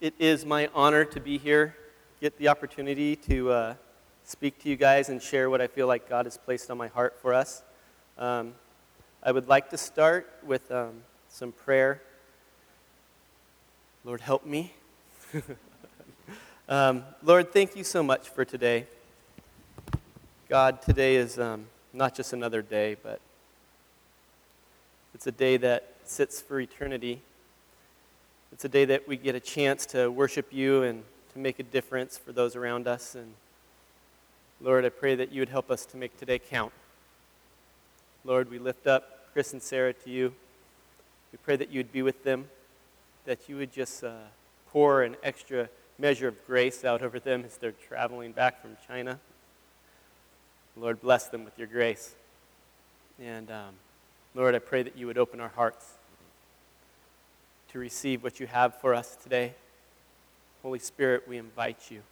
it is my honor to be here, get the opportunity to uh, speak to you guys and share what I feel like God has placed on my heart for us. Um, I would like to start with um, some prayer. Lord, help me. um, Lord, thank you so much for today. God, today is um, not just another day, but it's a day that sits for eternity. It's a day that we get a chance to worship you and to make a difference for those around us. And Lord, I pray that you would help us to make today count. Lord, we lift up Chris and Sarah to you. We pray that you would be with them, that you would just uh, pour an extra measure of grace out over them as they're traveling back from China. Lord, bless them with your grace. And um, Lord, I pray that you would open our hearts to receive what you have for us today. Holy Spirit, we invite you.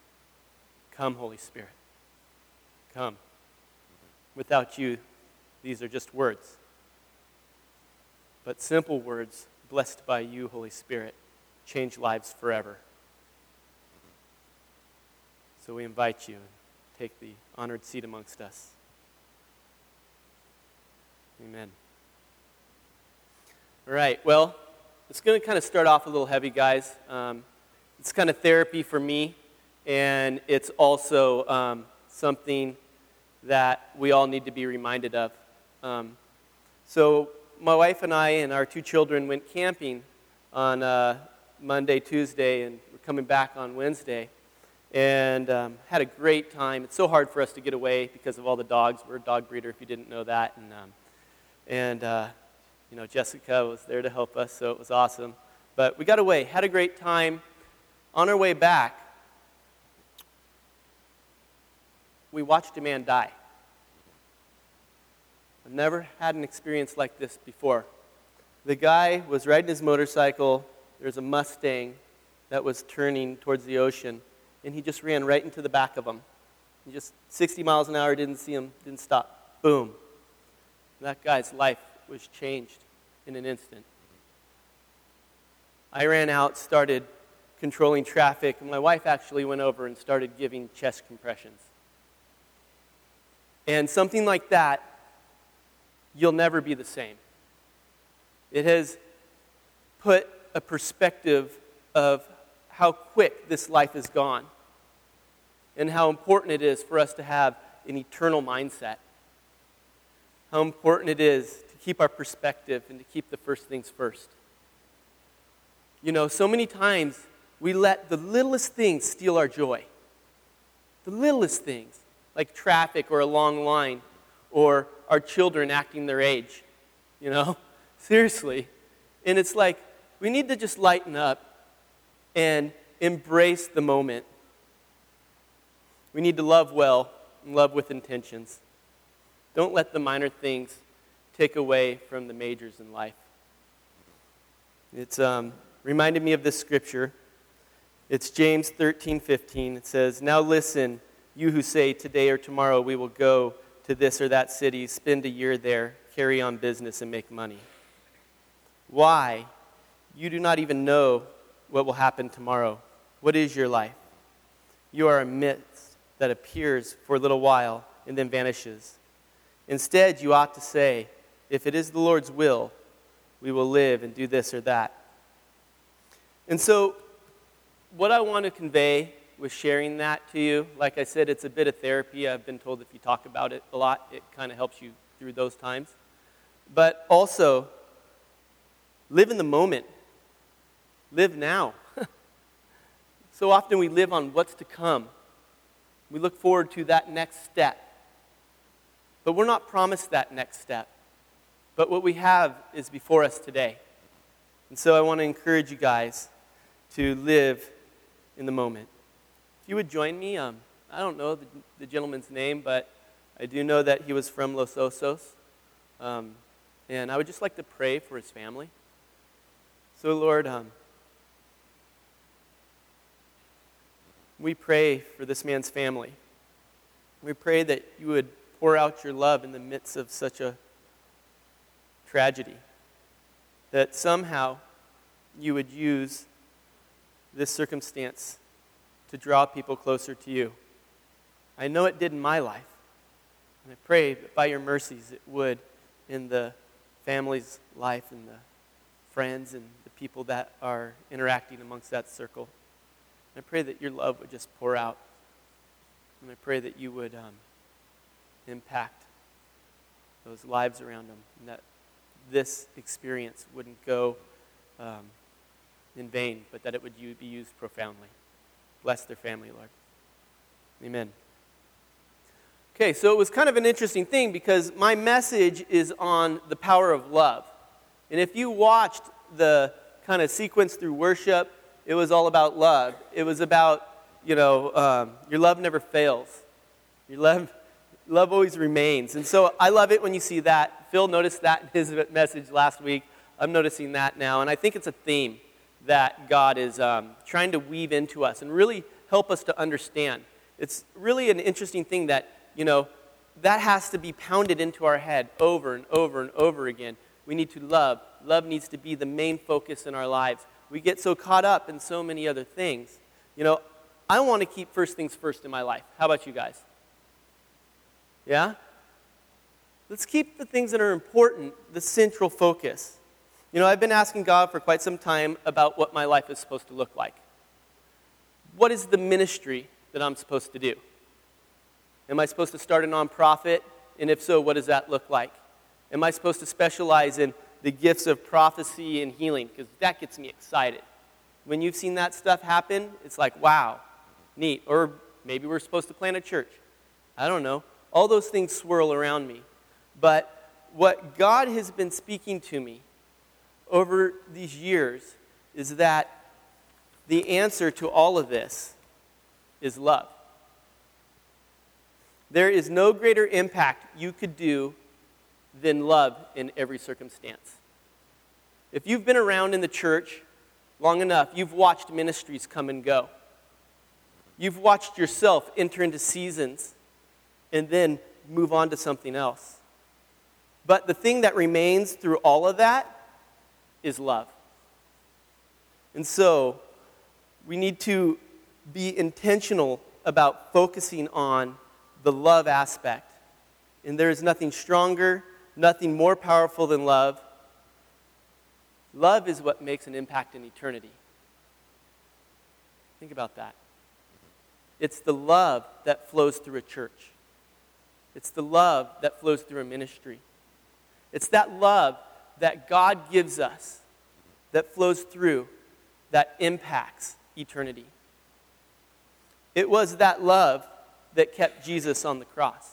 Come, Holy Spirit. Come. Without you, these are just words. But simple words, blessed by you, Holy Spirit, change lives forever. So we invite you and take the honored seat amongst us. Amen. All right, well, it's going to kind of start off a little heavy, guys. Um, it's kind of therapy for me, and it's also um, something that we all need to be reminded of. Um, so, my wife and I and our two children went camping on uh, Monday, Tuesday, and we're coming back on Wednesday, and um, had a great time. It's so hard for us to get away because of all the dogs. We're a dog breeder, if you didn't know that, and um, and uh, you know, Jessica was there to help us, so it was awesome. But we got away, had a great time. On our way back, we watched a man die. I've never had an experience like this before. The guy was riding his motorcycle. There's a Mustang that was turning towards the ocean, and he just ran right into the back of him. He just 60 miles an hour, didn't see him, didn't stop. Boom. That guy's life was changed in an instant. I ran out, started controlling traffic, and my wife actually went over and started giving chest compressions. And something like that, you'll never be the same. It has put a perspective of how quick this life is gone and how important it is for us to have an eternal mindset. How important it is keep our perspective and to keep the first things first. You know, so many times we let the littlest things steal our joy. The littlest things, like traffic or a long line or our children acting their age. You know, seriously. And it's like we need to just lighten up and embrace the moment. We need to love well and love with intentions. Don't let the minor things take away from the majors in life. It's um, reminded me of this scripture. It's James 13, 15. It says, Now listen, you who say, Today or tomorrow we will go to this or that city, spend a year there, carry on business, and make money. Why? You do not even know what will happen tomorrow. What is your life? You are a mist that appears for a little while and then vanishes. Instead, you ought to say, if it is the Lord's will, we will live and do this or that. And so, what I want to convey with sharing that to you, like I said, it's a bit of therapy. I've been told if you talk about it a lot, it kind of helps you through those times. But also, live in the moment, live now. so often we live on what's to come. We look forward to that next step. But we're not promised that next step. But what we have is before us today. And so I want to encourage you guys to live in the moment. If you would join me, um, I don't know the, the, gentleman's name, but I do know that he was from Los Osos. Um, and I would just like to pray for his family. So, Lord, um, we pray for this man's family. We pray that you would pour out your love in the midst of such a tragedy. That somehow you would use this circumstance to draw people closer to you. I know it did in my life. And I pray that by your mercies it would in the family's life and the friends and the people that are interacting amongst that circle. And I pray that your love would just pour out. And I pray that you would um, impact those lives around them and that this experience wouldn't go um, in vain, but that it would be used profoundly. Bless their family, Lord. Amen. Okay, so it was kind of an interesting thing because my message is on the power of love. And if you watched the kind of sequence through worship, it was all about love. It was about, you know, um, your love never fails. Your love, love always remains. And so I love it when you see that. Phil noticed that in his message last week. I'm noticing that now. And I think it's a theme that God is um, trying to weave into us and really help us to understand. It's really an interesting thing that, you know, that has to be pounded into our head over and over and over again. We need to love. Love needs to be the main focus in our lives. We get so caught up in so many other things. You know, I want to keep first things first in my life. How about you guys? Yeah? Let's keep the things that are important the central focus. You know, I've been asking God for quite some time about what my life is supposed to look like. What is the ministry that I'm supposed to do? Am I supposed to start a nonprofit? And if so, what does that look like? Am I supposed to specialize in the gifts of prophecy and healing? Because that gets me excited. When you've seen that stuff happen, it's like, wow, neat. Or maybe we're supposed to plant a church. I don't know. All those things swirl around me. But what God has been speaking to me over these years is that the answer to all of this is love. There is no greater impact you could do than love in every circumstance. If you've been around in the church long enough, you've watched ministries come and go. You've watched yourself enter into seasons and then move on to something else. But the thing that remains through all of that is love. And so, we need to be intentional about focusing on the love aspect. And there is nothing stronger, nothing more powerful than love. Love is what makes an impact in eternity. Think about that. It's the love that flows through a church. It's the love that flows through a ministry. It's that love that God gives us that flows through, that impacts eternity. It was that love that kept Jesus on the cross.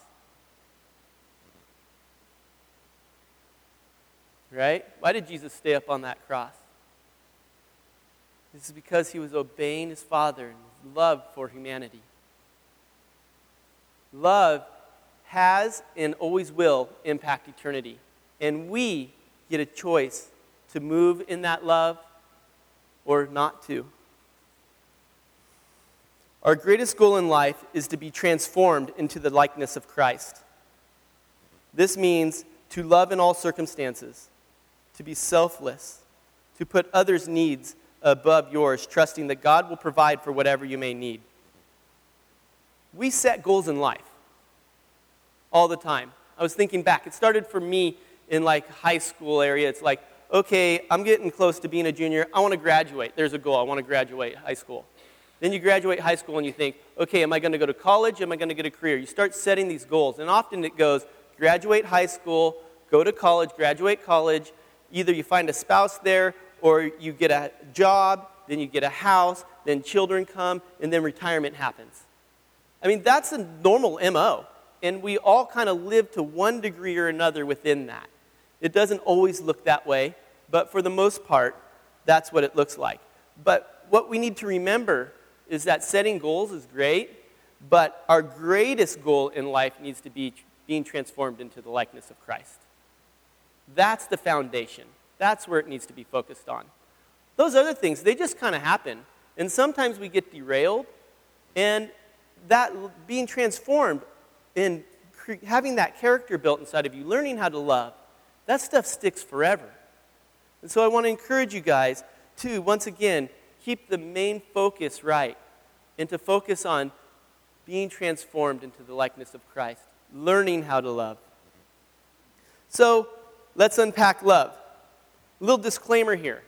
Right? Why did Jesus stay up on that cross? This is because he was obeying his Father and his love for humanity. Love has and always will impact eternity. And we get a choice to move in that love or not to. Our greatest goal in life is to be transformed into the likeness of Christ. This means to love in all circumstances, to be selfless, to put others' needs above yours, trusting that God will provide for whatever you may need. We set goals in life all the time. I was thinking back, it started for me in like high school area. It's like, okay, I'm getting close to being a junior. I want to graduate. There's a goal. I want to graduate high school. Then you graduate high school and you think, okay, am I going to go to college? Am I going to get a career? You start setting these goals. And often it goes graduate high school, go to college, graduate college. Either you find a spouse there or you get a job, then you get a house, then children come, and then retirement happens. I mean, that's a normal MO. And we all kind of live to one degree or another within that. It doesn't always look that way, but for the most part, that's what it looks like. But what we need to remember is that setting goals is great, but our greatest goal in life needs to be being transformed into the likeness of Christ. That's the foundation. That's where it needs to be focused on. Those other things, they just kind of happen. And sometimes we get derailed, and that being transformed and having that character built inside of you, learning how to love, that stuff sticks forever. And so I want to encourage you guys to, once again, keep the main focus right and to focus on being transformed into the likeness of Christ, learning how to love. So let's unpack love. A little disclaimer here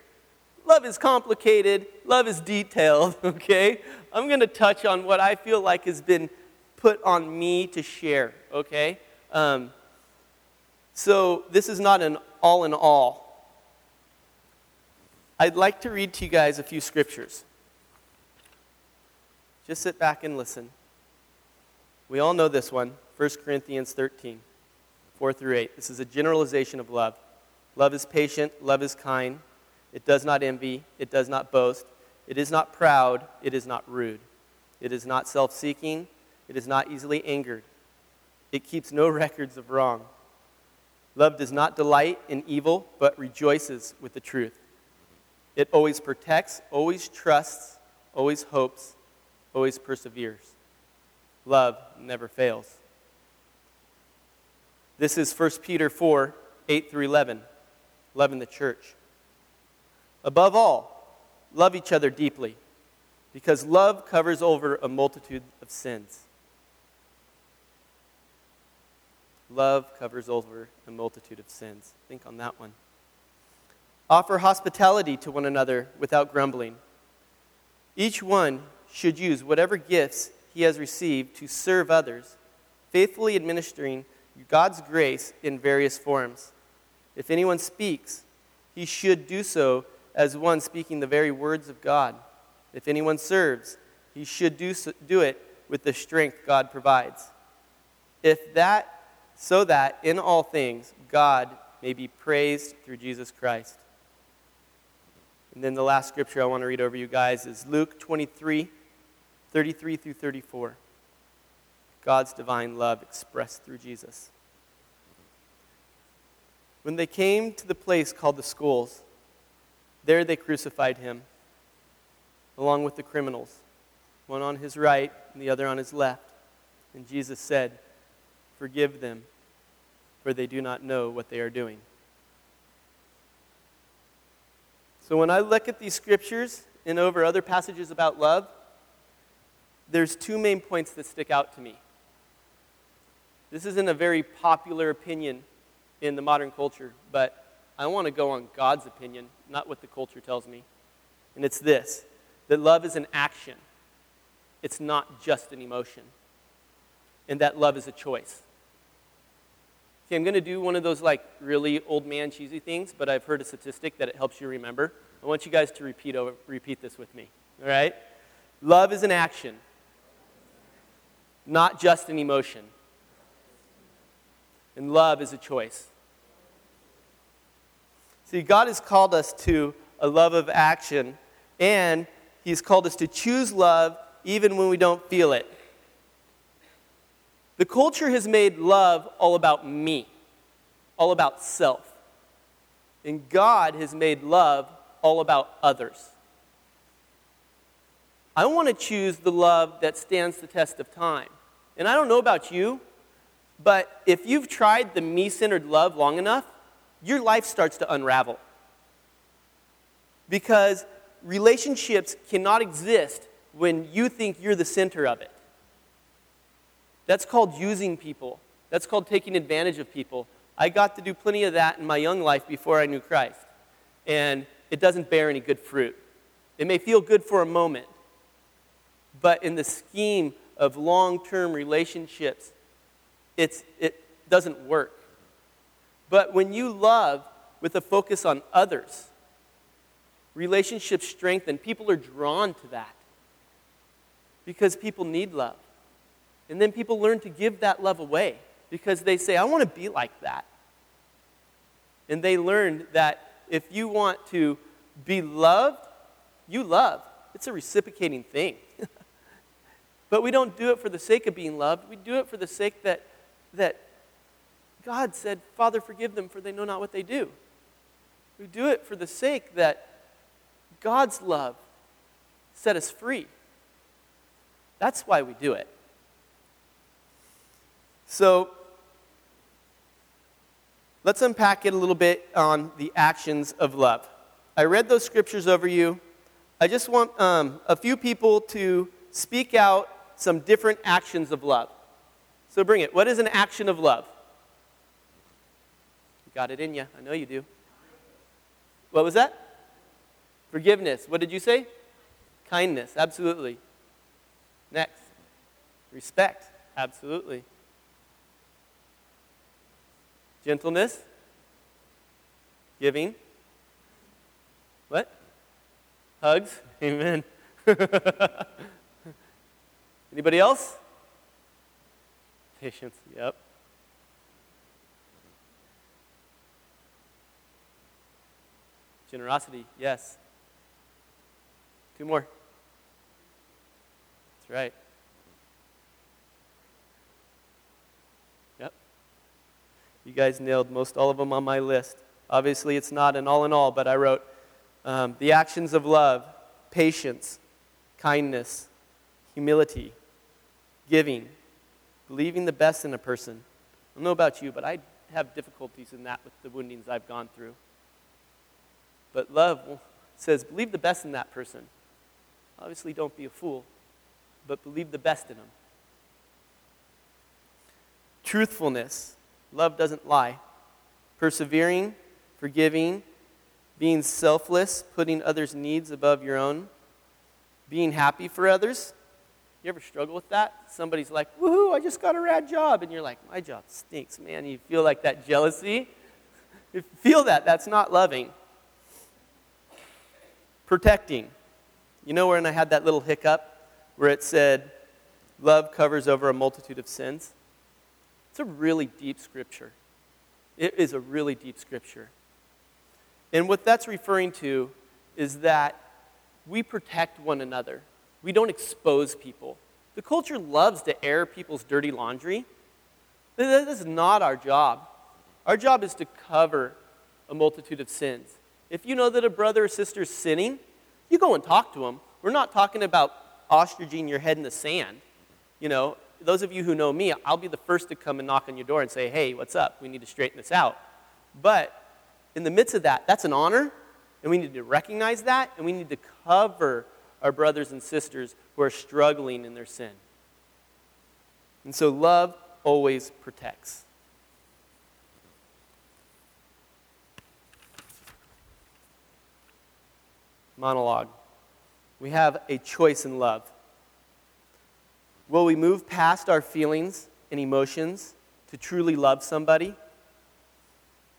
love is complicated, love is detailed, okay? I'm going to touch on what I feel like has been put on me to share, okay? Um, so this is not an all in all. I'd like to read to you guys a few scriptures. Just sit back and listen. We all know this one 1 Corinthians 13, 4 through 8. This is a generalization of love. Love is patient, love is kind. It does not envy, it does not boast, it is not proud, it is not rude. It is not self seeking, it is not easily angered. It keeps no records of wrong. Love does not delight in evil, but rejoices with the truth. It always protects, always trusts, always hopes, always perseveres. Love never fails. This is 1 Peter 4 8 through 11. Love in the church. Above all, love each other deeply, because love covers over a multitude of sins. Love covers over a multitude of sins. Think on that one. Offer hospitality to one another without grumbling. Each one should use whatever gifts he has received to serve others, faithfully administering God's grace in various forms. If anyone speaks, he should do so as one speaking the very words of God. If anyone serves, he should do, so, do it with the strength God provides. If that so that in all things God may be praised through Jesus Christ. And then the last scripture I want to read over you guys is Luke 23 33 through 34. God's divine love expressed through Jesus. When they came to the place called the Skull, there they crucified him, along with the criminals, one on his right and the other on his left. And Jesus said, Forgive them, for they do not know what they are doing. So when I look at these scriptures and over other passages about love, there's two main points that stick out to me. This isn't a very popular opinion in the modern culture, but I want to go on God's opinion, not what the culture tells me. And it's this that love is an action, it's not just an emotion. And that love is a choice. Okay, I'm going to do one of those like really old man cheesy things, but I've heard a statistic that it helps you remember. I want you guys to repeat, over, repeat this with me. All right? Love is an action, not just an emotion. And love is a choice. See, God has called us to a love of action, and He's called us to choose love even when we don't feel it. The culture has made love all about me, all about self. And God has made love all about others. I want to choose the love that stands the test of time. And I don't know about you, but if you've tried the me centered love long enough, your life starts to unravel. Because relationships cannot exist when you think you're the center of it. That's called using people. That's called taking advantage of people. I got to do plenty of that in my young life before I knew Christ. And it doesn't bear any good fruit. It may feel good for a moment, but in the scheme of long term relationships, it's, it doesn't work. But when you love with a focus on others, relationships strengthen. People are drawn to that because people need love. And then people learn to give that love away because they say, I want to be like that. And they learn that if you want to be loved, you love. It's a reciprocating thing. but we don't do it for the sake of being loved. We do it for the sake that, that God said, Father, forgive them, for they know not what they do. We do it for the sake that God's love set us free. That's why we do it. So let's unpack it a little bit on the actions of love. I read those scriptures over you. I just want um, a few people to speak out some different actions of love. So bring it. What is an action of love? You got it in you. I know you do. What was that? Forgiveness. What did you say? Kindness. Absolutely. Next. Respect. Absolutely. Gentleness. Giving. What? Hugs. Amen. Anybody else? Patience. Yep. Generosity. Yes. Two more. That's right. You guys nailed most all of them on my list. Obviously, it's not an all in all, but I wrote um, the actions of love, patience, kindness, humility, giving, believing the best in a person. I don't know about you, but I have difficulties in that with the woundings I've gone through. But love says, believe the best in that person. Obviously, don't be a fool, but believe the best in them. Truthfulness. Love doesn't lie. Persevering, forgiving, being selfless, putting others' needs above your own, being happy for others. You ever struggle with that? Somebody's like, woohoo, I just got a rad job. And you're like, my job stinks, man. You feel like that jealousy. You feel that. That's not loving. Protecting. You know when I had that little hiccup where it said, love covers over a multitude of sins? It's a really deep scripture. It is a really deep scripture. And what that's referring to is that we protect one another. We don't expose people. The culture loves to air people's dirty laundry. That is not our job. Our job is to cover a multitude of sins. If you know that a brother or sister is sinning, you go and talk to them. We're not talking about ostriching your head in the sand. You know, those of you who know me, I'll be the first to come and knock on your door and say, hey, what's up? We need to straighten this out. But in the midst of that, that's an honor, and we need to recognize that, and we need to cover our brothers and sisters who are struggling in their sin. And so love always protects. Monologue. We have a choice in love. Will we move past our feelings and emotions to truly love somebody?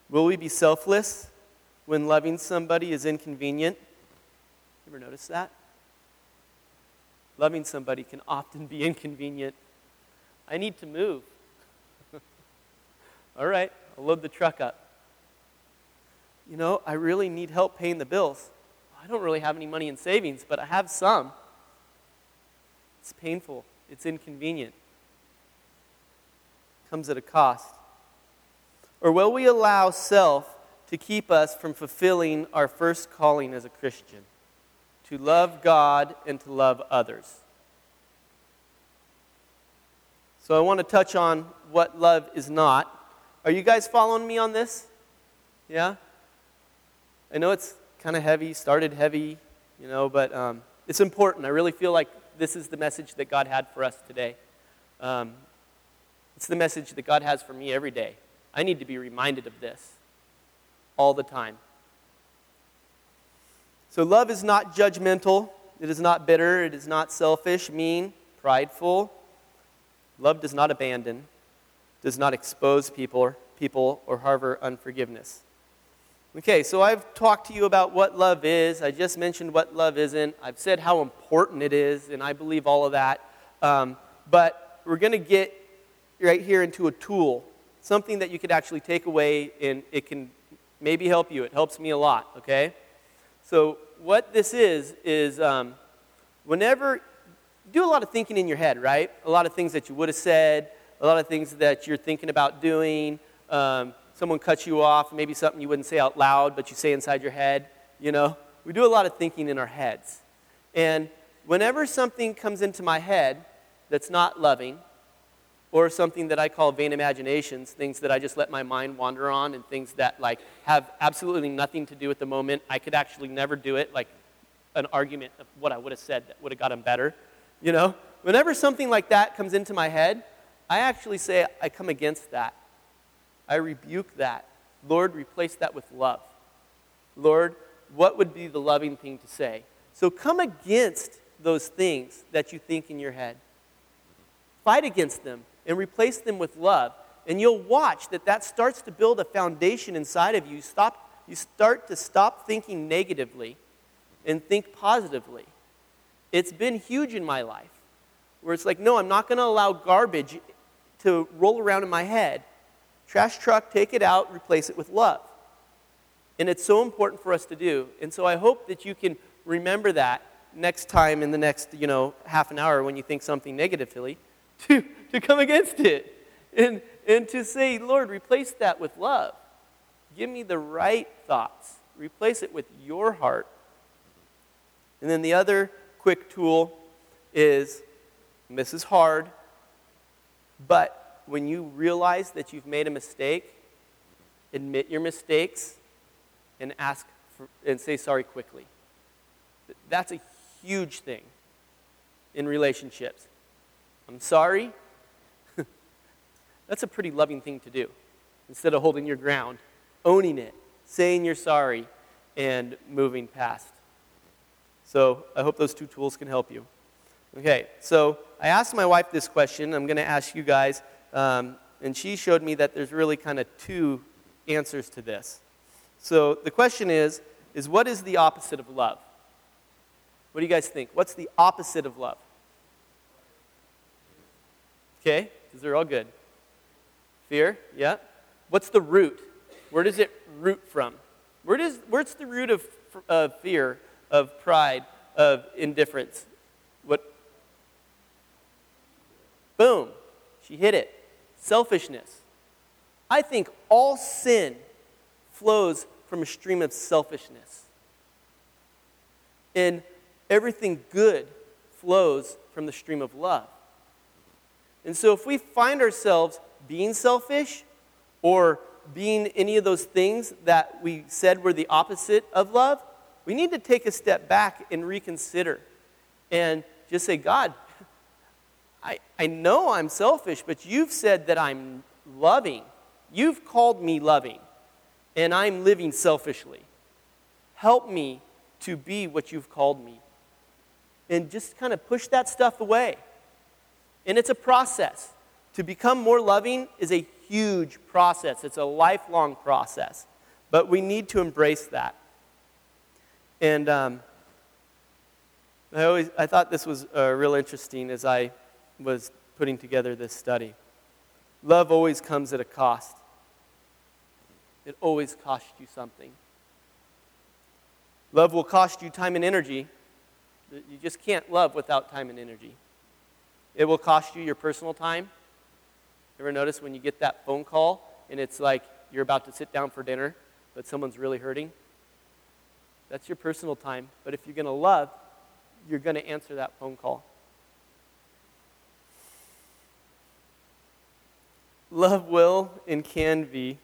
Will we be selfless when loving somebody is inconvenient? You Ever notice that? Loving somebody can often be inconvenient. I need to move. All right, I'll load the truck up. You know, I really need help paying the bills. I don't really have any money in savings, but I have some. It's painful, it's inconvenient, it comes at a cost. Or will we allow self to keep us from fulfilling our first calling as a Christian? To love God and to love others. So I want to touch on what love is not. Are you guys following me on this? Yeah? I know it's kind of heavy, started heavy, you know, but um, it's important. I really feel like this is the message that God had for us today. Um, it's the message that God has for me every day. I need to be reminded of this all the time. So, love is not judgmental, it is not bitter, it is not selfish, mean, prideful. Love does not abandon, does not expose people people or harbor unforgiveness. Okay, so I've talked to you about what love is. I just mentioned what love isn't. I've said how important it is, and I believe all of that. Um, but we're going to get right here into a tool something that you could actually take away and it can maybe help you. It helps me a lot, okay? So, what this is, is um, whenever you do a lot of thinking in your head, right? A lot of things that you would have said, a lot of things that you're thinking about doing. Um, someone cuts you off, maybe something you wouldn't say out loud, but you say inside your head, you know? We do a lot of thinking in our heads. And whenever something comes into my head that's not loving, or something that I call vain imaginations, things that I just let my mind wander on and things that like have absolutely nothing to do with the moment. I could actually never do it. Like an argument of what I would have said that would have gotten better. You know? Whenever something like that comes into my head, I actually say, I come against that. I rebuke that. Lord, replace that with love. Lord, what would be the loving thing to say? So come against those things that you think in your head. Fight against them and replace them with love. And you'll watch that that starts to build a foundation inside of you. Stop, you start to stop thinking negatively and think positively. It's been huge in my life where it's like, no, I'm not going to allow garbage to roll around in my head. Trash truck, take it out, replace it with love. And it's so important for us to do. And so I hope that you can remember that next time in the next, you know, half an hour when you think something negatively, to, to come against it. And, and to say, Lord, replace that with love. Give me the right thoughts. Replace it with your heart. And then the other quick tool is, this is hard, but when you realize that you've made a mistake, admit your mistakes and ask for, and say sorry quickly. That's a huge thing in relationships. I'm sorry. That's a pretty loving thing to do. Instead of holding your ground, owning it, saying you're sorry, and moving past. So I hope those two tools can help you. Okay, so I asked my wife this question. I'm going to ask you guys. Um, and she showed me that there's really kind of two answers to this. So the question is, is what is the opposite of love? What do you guys think? What's the opposite of love? Okay, because they're all good. Fear, yeah. What's the root? Where does it root from? Where does, where's the root of, of fear, of pride, of indifference? What? Boom. She hit it. Selfishness. I think all sin flows from a stream of selfishness. And everything good flows from the stream of love. And so if we find ourselves being selfish or being any of those things that we said were the opposite of love, we need to take a step back and reconsider and just say, God, I, I know I'm selfish, but you've said that I'm loving. You've called me loving, and I'm living selfishly. Help me to be what you've called me. And just kind of push that stuff away. And it's a process. To become more loving is a huge process, it's a lifelong process. But we need to embrace that. And um, I, always, I thought this was uh, real interesting as I was putting together this study. Love always comes at a cost. It always costs you something. Love will cost you time and energy. You just can't love without time and energy. It will cost you your personal time. Ever notice when you get that phone call and it's like you're about to sit down for dinner, but someone's really hurting? That's your personal time. But if you're going to love, you're going to answer that phone call. Love will and can be,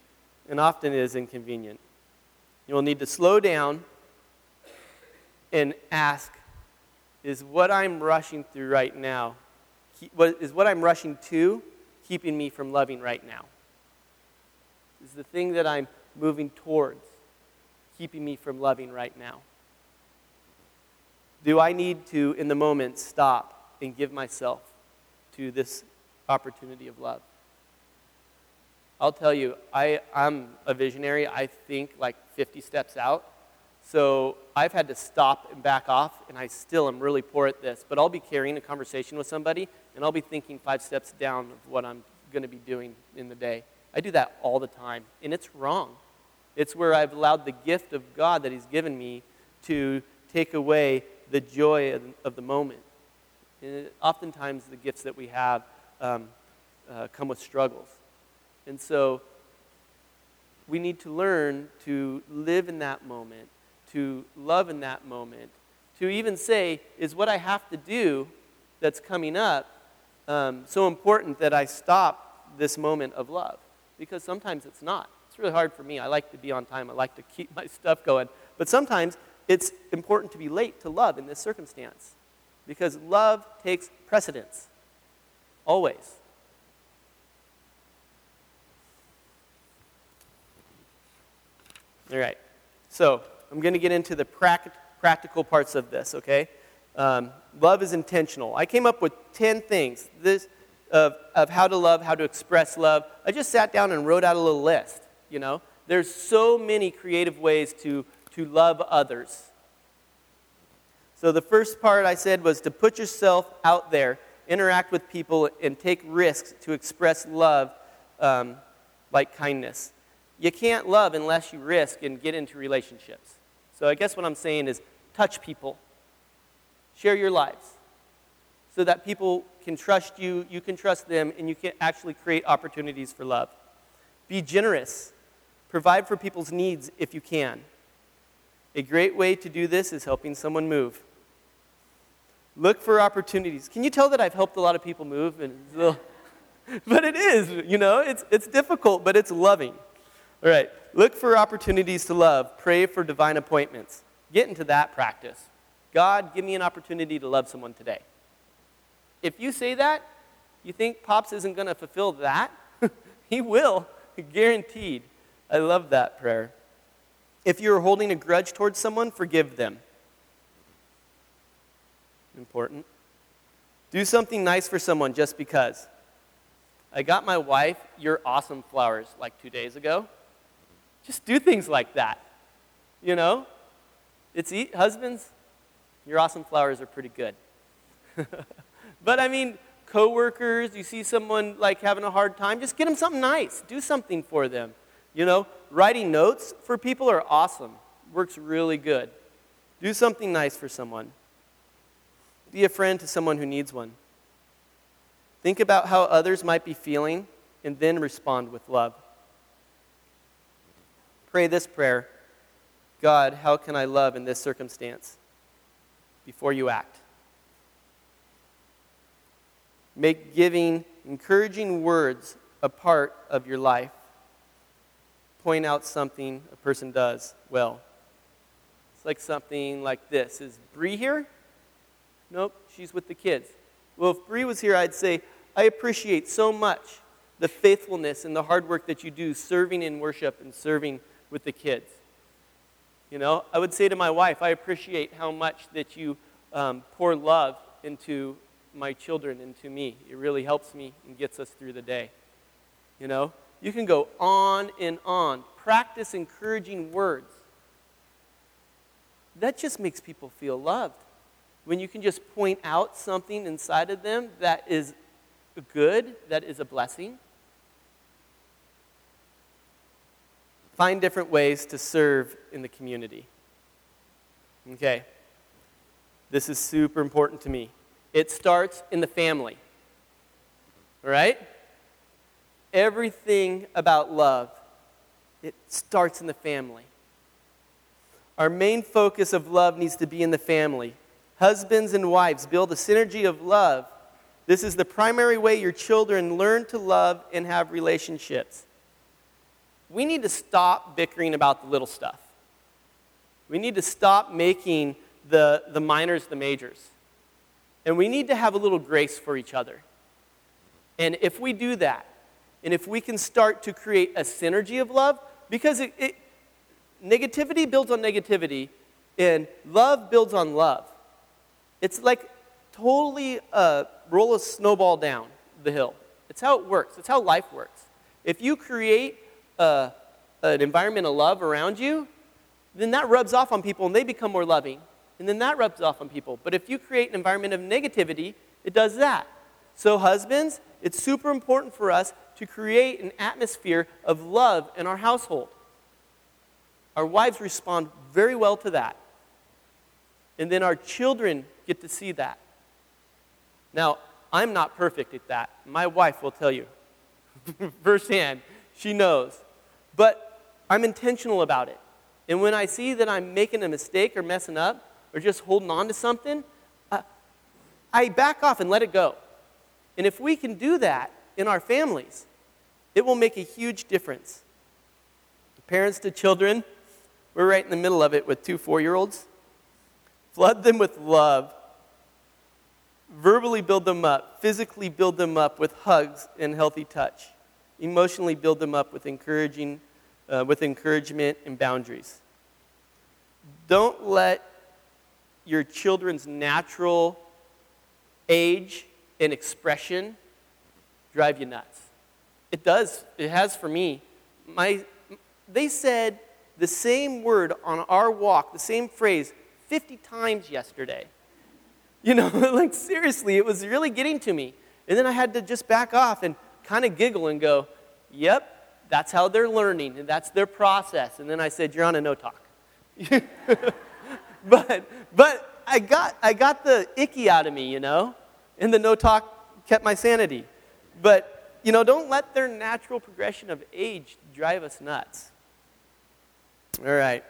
and often is, inconvenient. You will need to slow down and ask Is what I'm rushing through right now, is what I'm rushing to keeping me from loving right now? Is the thing that I'm moving towards keeping me from loving right now? Do I need to, in the moment, stop and give myself to this opportunity of love? I'll tell you, I, I'm a visionary. I think like 50 steps out. So I've had to stop and back off, and I still am really poor at this. But I'll be carrying a conversation with somebody, and I'll be thinking five steps down of what I'm going to be doing in the day. I do that all the time, and it's wrong. It's where I've allowed the gift of God that He's given me to take away the joy of, the moment. And oftentimes, the gifts that we have um, uh, come with struggles. And so we need to learn to live in that moment, to love in that moment, to even say, is what I have to do that's coming up um, so important that I stop this moment of love? Because sometimes it's not. It's really hard for me. I like to be on time, I like to keep my stuff going. But sometimes it's important to be late to love in this circumstance because love takes precedence, always. All right, so I'm going to get into the practical parts of this, okay? Um, love is intentional. I came up with 10 things this, of, of how to love, how to express love. I just sat down and wrote out a little list, you know? There's so many creative ways to, to love others. So the first part I said was to put yourself out there, interact with people, and take risks to express love um, like kindness. You can't love unless you risk and get into relationships. So I guess what I'm saying is touch people, share your lives so that people can trust you, you can trust them, and you can actually create opportunities for love. Be generous. Provide for people's needs if you can. A great way to do this is helping someone move. Look for opportunities. Can you tell that I've helped a lot of people move? And but it is, you know, it's, it's difficult, but it's loving. All right, look for opportunities to love. Pray for divine appointments. Get into that practice. God, give me an opportunity to love someone today. If you say that, you think Pops isn't going to fulfill that? he will, guaranteed. I love that prayer. If you're holding a grudge towards someone, forgive them. Important. Do something nice for someone just because. I got my wife your awesome flowers like two days ago. Just do things like that. You know? It's eat, husbands, your awesome flowers are pretty good. but I mean, coworkers, you see someone like having a hard time, just get them something nice. Do something for them. You know, writing notes for people are awesome. Works really good. Do something nice for someone. Be a friend to someone who needs one. Think about how others might be feeling and then respond with love. Pray this prayer God, how can I love in this circumstance? Before you act. Make giving encouraging words a part of your life. Point out something a person does well. It's like something like this Is Bree here? Nope, she's with the kids. Well, if Bree was here, I'd say, I appreciate so much the faithfulness and the hard work that you do serving in worship and serving with the kids. You know, I would say to my wife, I appreciate how much that you um, pour love into my children and to me. It really helps me and gets us through the day. You know, you can go on and on. Practice encouraging words. That just makes people feel loved. When you can just point out something inside of them that is good, that is a blessing. Find different ways to serve in the community. Okay. This is super important to me. It starts in the family. All right? Everything about love, it starts in the family. Our main focus of love needs to be in the family. Husbands and wives build a synergy of love. This is the primary way your children learn to love and have relationships we need to stop bickering about the little stuff. We need to stop making the, the minors the majors. And we need to have a little grace for each other. And if we do that, and if we can start to create a synergy of love, because it, it, negativity builds on negativity, and love builds on love. It's like totally uh, roll a snowball down the hill. It's how it works, it's how life works. If you create a, an environment of love around you, then that rubs off on people and they become more loving. And then that rubs off on people. But if you create an environment of negativity, it does that. So, husbands, it's super important for us to create an atmosphere of love in our household. Our wives respond very well to that. And then our children get to see that. Now, I'm not perfect at that. My wife will tell you firsthand. She knows. But I'm intentional about it. And when I see that I'm making a mistake or messing up or just holding on to something, uh, I back off and let it go. And if we can do that in our families, it will make a huge difference. Parents to children, we're right in the middle of it with two four year olds. Flood them with love. Verbally build them up. Physically build them up with hugs and healthy touch. Emotionally build them up with encouraging, uh, with encouragement and boundaries. Don't let your children's natural age and expression drive you nuts. It does. It has for me. My, they said the same word on our walk, the same phrase, 50 times yesterday. You know, like seriously, it was really getting to me. And then I had to just back off and kind of giggle and go, yep, that's how they're learning, and that's their process. And then I said, you're on a no talk. but, but I, got, I got the icky out of me, you know, and the no talk kept my sanity. But, you know, don't let their natural progression of age drive us nuts. All right.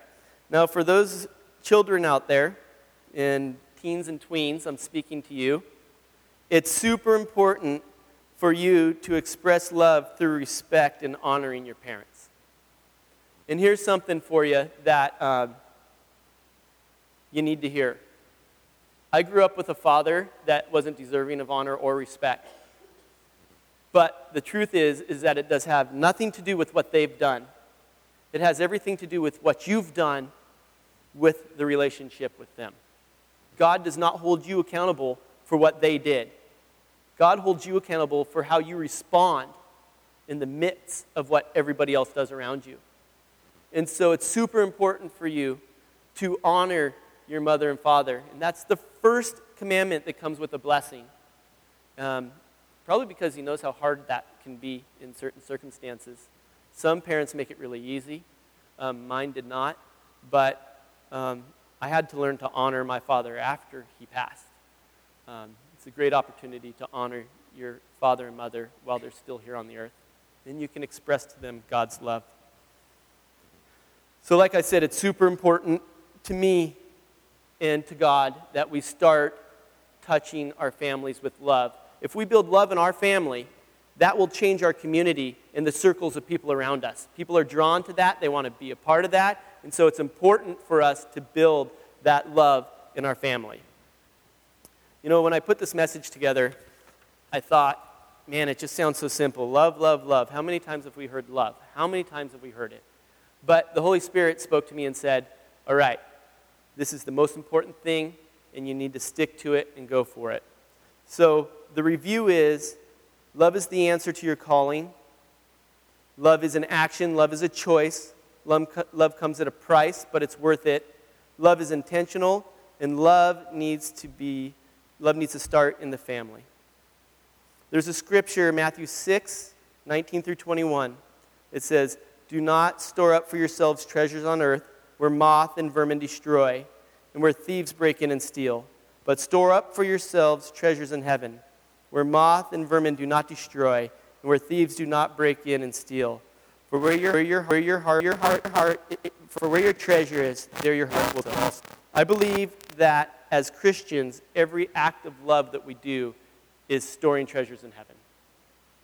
Now, for those children out there, and teens and tweens, I'm speaking to you. It's super important for you to express love through respect and honoring your parents. And here's something for you that um, you need to hear. I grew up with a father that wasn't deserving of honor or respect. But the truth is, is that it does have nothing to do with what they've done. It has everything to do with what you've done with the relationship with them. God does not hold you accountable for what they did. God holds you accountable for how you respond in the midst of what everybody else does around you. And so it's super important for you to honor your mother and father. And that's the first commandment that comes with a blessing. Um, probably because he knows how hard that can be in certain circumstances. Some parents make it really easy. Um, mine did not. But um, I had to learn to honor my father after he passed. It's a great opportunity to honor your father and mother while they're still here on the earth. And you can express to them God's love. So, like I said, it's super important to me and to God that we start touching our families with love. If we build love in our family, that will change our community and the circles of people around us. People are drawn to that, they want to be a part of that, and so it's important for us to build that love in our family. You know, when I put this message together, I thought, man, it just sounds so simple. Love, love, love. How many times have we heard love? How many times have we heard it? But the Holy Spirit spoke to me and said, all right, this is the most important thing, and you need to stick to it and go for it. So the review is love is the answer to your calling. Love is an action, love is a choice. Love, love comes at a price, but it's worth it. Love is intentional, and love needs to be love needs to start in the family. There's a scripture, Matthew 6, 19 through 21. It says, Do not store up for yourselves treasures on earth where moth and vermin destroy, and where thieves break in and steal. But store up for yourselves treasures in heaven, where moth and vermin do not destroy, and where thieves do not break in and steal. For where your, where your, where your heart, your heart, heart, for where your treasure is, there your heart will be. I believe that as Christians, every act of love that we do is storing treasures in heaven.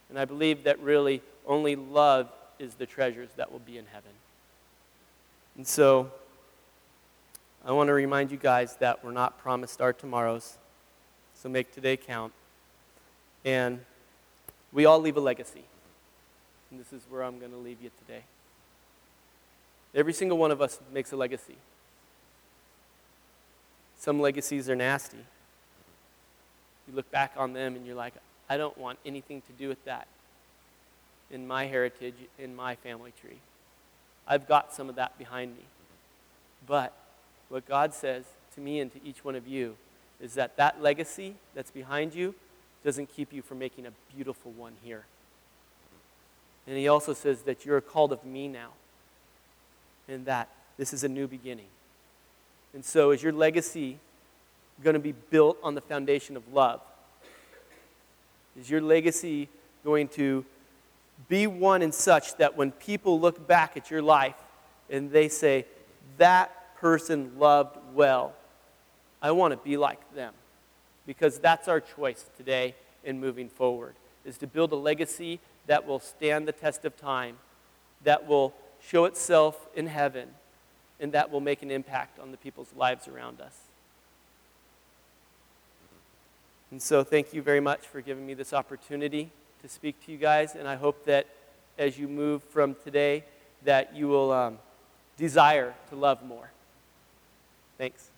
And I believe that really only love is the treasures that will be in heaven. And so, I want to remind you guys that we're not promised our tomorrows. So make today count. And we all leave a legacy. And this is where I'm going to leave you today. Every single one of us makes a legacy. Some legacies are nasty. You look back on them and you're like, I don't want anything to do with that in my heritage, in my family tree. I've got some of that behind me. But what God says to me and to each one of you is that that legacy that's behind you doesn't keep you from making a beautiful one here. And he also says that you're called of me now, and that this is a new beginning. And so, is your legacy going to be built on the foundation of love? Is your legacy going to be one and such that when people look back at your life and they say, that person loved well, I want to be like them? Because that's our choice today in moving forward, is to build a legacy that will stand the test of time, that will show itself in heaven, and that will make an impact on the people's lives around us. And so, thank you very much for giving me this opportunity to speak to you guys, and I hope that as you move from today, that you will um, desire to love more. Thanks.